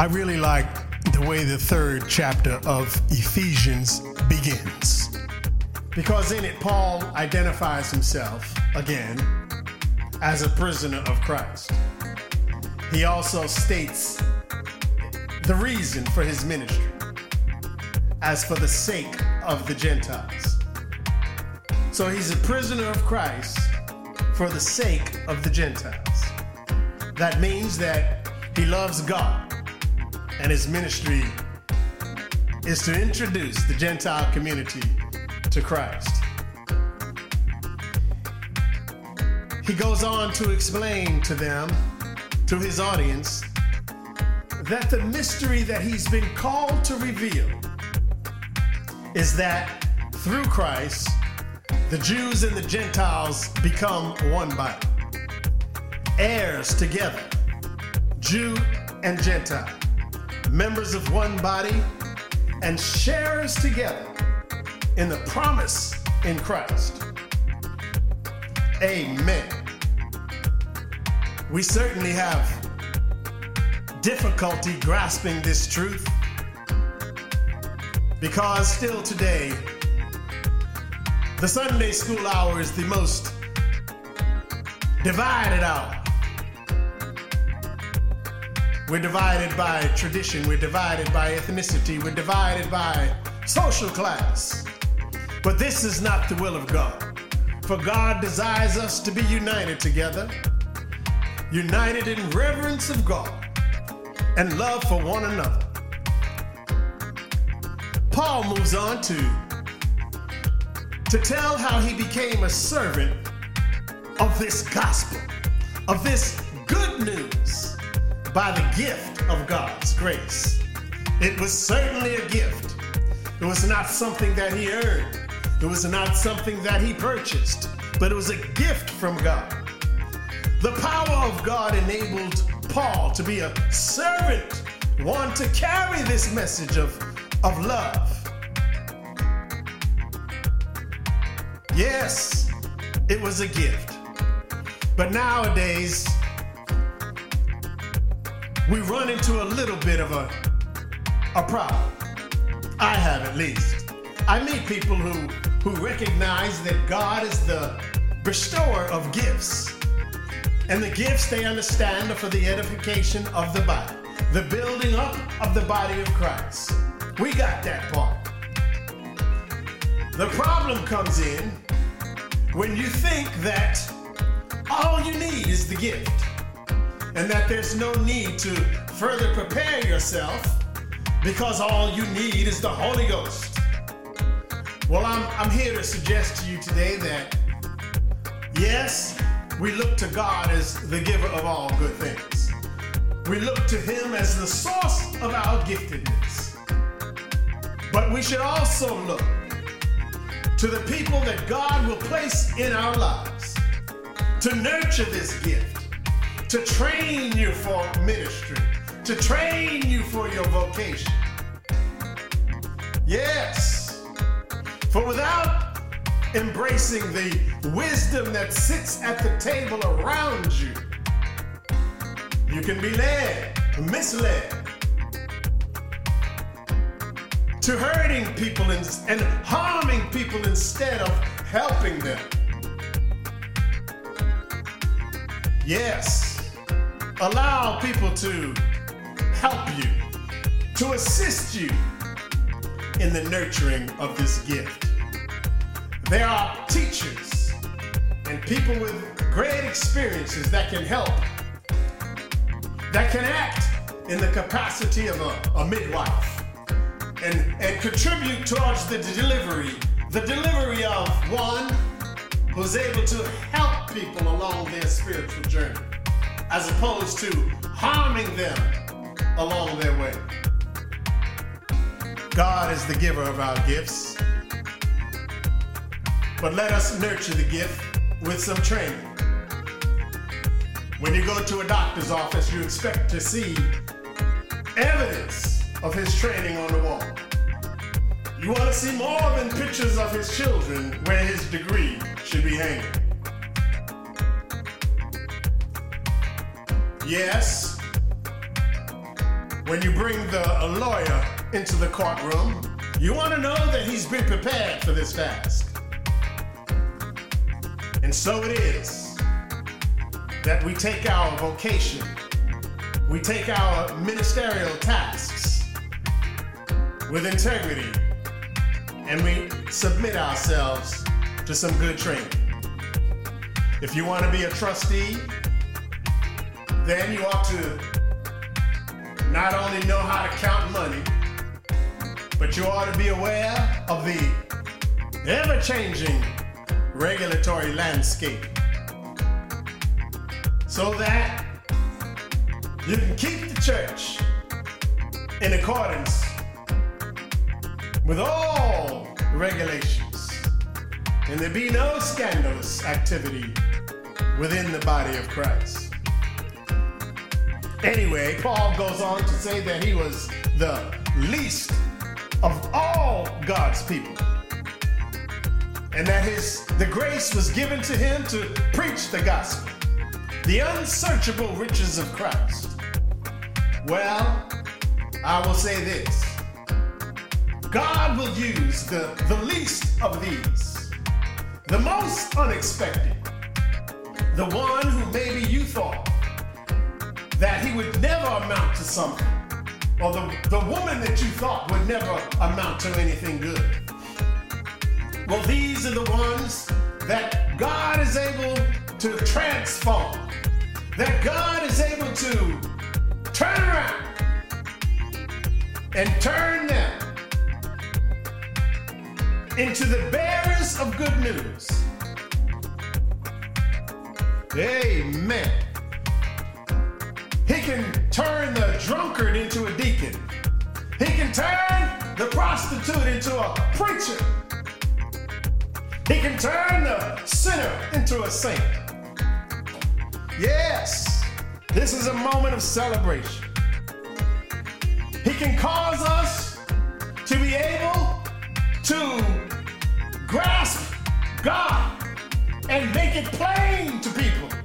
I really like the way the third chapter of Ephesians begins. Because in it, Paul identifies himself again as a prisoner of Christ. He also states the reason for his ministry as for the sake of the Gentiles. So he's a prisoner of Christ for the sake of the Gentiles. That means that he loves God and his ministry is to introduce the Gentile community to Christ. He goes on to explain to them, to his audience, that the mystery that he's been called to reveal is that through Christ, the Jews and the Gentiles become one body, heirs together, Jew and Gentile members of one body, and sharers together in the promise in Christ. Amen. We certainly have difficulty grasping this truth because still today, the Sunday school hour is the most divided hour we're divided by tradition, we're divided by ethnicity, we're divided by social class. But this is not the will of God. For God desires us to be united together, united in reverence of God and love for one another. Paul moves on to to tell how he became a servant of this gospel, of this good news by the gift of God's grace. It was certainly a gift. It was not something that he earned, it was not something that he purchased, but it was a gift from God. The power of God enabled Paul to be a servant, one to carry this message of, of love. Yes, it was a gift. But nowadays, we run into a little bit of a, a problem. I have at least. I meet people who, who recognize that God is the bestower of gifts. And the gifts they understand are for the edification of the body, the building up of the body of Christ. We got that part. The problem comes in when you think that all you need is the gift and that there's no need to further prepare yourself because all you need is the Holy Ghost. Well, I'm, I'm here to suggest to you today that yes, we look to God as the giver of all good things. We look to Him as the source of our giftedness. But we should also look to the people that God will place in our lives to nurture this gift to train you for ministry, to train you for your vocation. Yes. For without embracing the wisdom that sits at the table around you, you can be led, misled to hurting people and, and harming people instead of helping them. Yes allow people to help you, to assist you in the nurturing of this gift. There are teachers and people with great experiences that can help, that can act in the capacity of a, a midwife and, and contribute towards the delivery, the delivery of one who's able to help people along their spiritual journey as opposed to harming them along their way. God is the giver of our gifts, but let us nurture the gift with some training. When you go to a doctor's office, you expect to see evidence of his training on the wall. You want to see more than pictures of his children where his degree should be hanging. Yes. when you bring the a lawyer into the courtroom, you want to know that he's been prepared for this task. And so it is that we take our vocation, we take our ministerial tasks with integrity, and we submit ourselves to some good training. If you want to be a trustee, then you ought to not only know how to count money, but you ought to be aware of the ever changing regulatory landscape so that you can keep the church in accordance with all regulations and there be no scandalous activity within the body of Christ. Anyway, Paul goes on to say that he was the least of all God's people. And that his the grace was given to him to preach the gospel, the unsearchable riches of Christ. Well, I will say this. God will use the, the least of these, the most unexpected, the one who maybe you thought that he would never amount to something, or the, the woman that you thought would never amount to anything good. Well, these are the ones that God is able to transform, that God is able to turn around and turn them into the bearers of good news. Amen. Can turn the drunkard into a deacon. He can turn the prostitute into a preacher. He can turn the sinner into a saint. Yes, this is a moment of celebration. He can cause us to be able to grasp God and make it plain to people.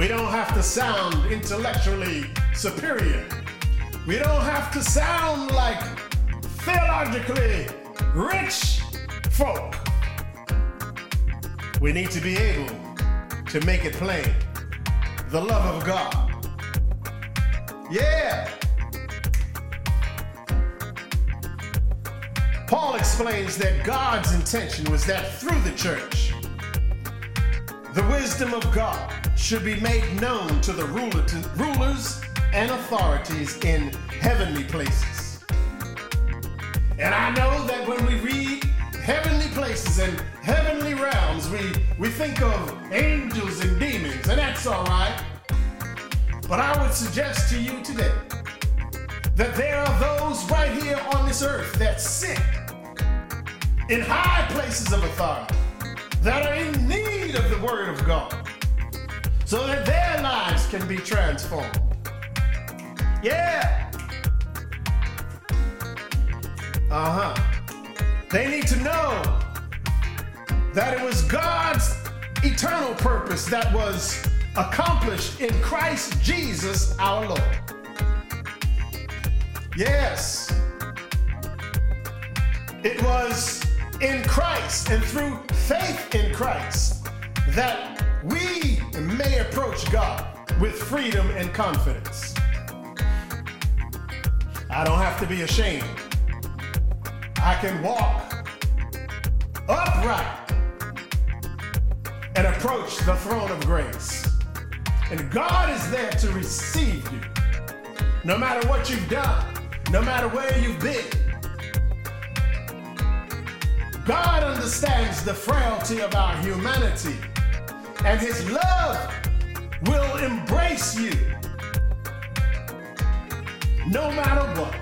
We don't have to sound intellectually superior. We don't have to sound like theologically rich folk. We need to be able to make it plain. The love of God. Yeah. Paul explains that God's intention was that through the church, the wisdom of God should be made known to the rulers and authorities in heavenly places. And I know that when we read heavenly places and heavenly realms, we, we think of angels and demons, and that's all right. But I would suggest to you today that there are those right here on this earth that sit in high places of authority that are in need of the Word of God so that their lives can be transformed. Yeah. Uh huh. They need to know that it was God's eternal purpose that was accomplished in Christ Jesus our Lord. Yes. It was in Christ and through faith in Christ that we may approach God with freedom and confidence. I don't have to be ashamed. I can walk upright and approach the throne of grace. And God is there to receive you. No matter what you've done, no matter where you've been. God understands the frailty of our humanity, and His love will embrace you no matter what.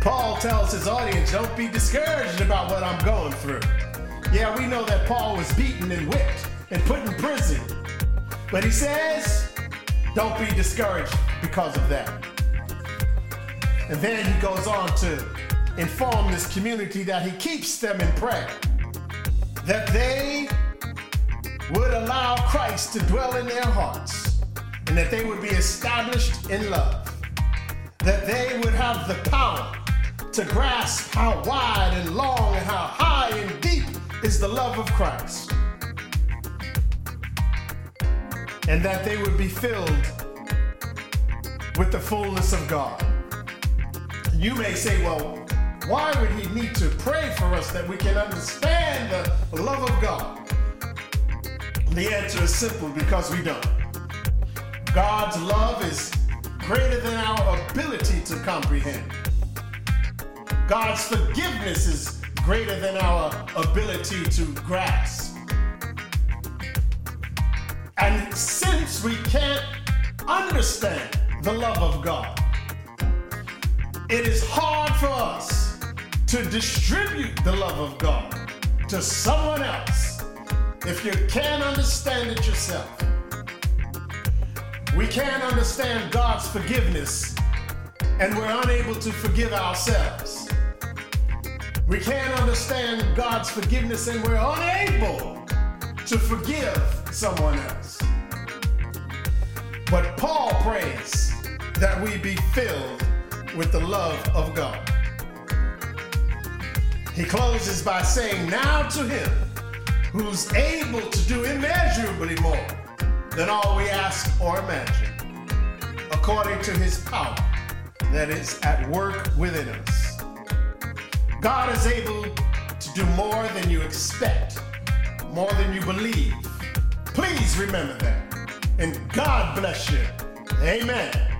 Paul tells his audience, don't be discouraged about what I'm going through. Yeah, we know that Paul was beaten and whipped and put in prison. But he says, don't be discouraged because of that. And then he goes on to inform this community that he keeps them in prayer, that they would allow Christ to dwell in their hearts, and that they would be established in love. That they would have the power to grasp how wide and long and how high and deep is the love of Christ. And that they would be filled with the fullness of God. You may say, well, why would he need to pray for us that we can understand the love of God? The answer is simple because we don't. God's love is greater than our ability to comprehend. God's forgiveness is greater than our ability to grasp. And since we can't understand the love of God, it is hard for us to distribute the love of God to someone else if you can't understand it yourself. We can't understand God's forgiveness and we're unable to forgive ourselves. We can't understand God's forgiveness and we're unable to forgive someone else. But Paul prays that we be filled with the love of God. He closes by saying, Now to him who's able to do immeasurably more than all we ask or imagine, according to his power that is at work within us. God is able to do more than you expect, more than you believe. Please remember that. And God bless you. Amen.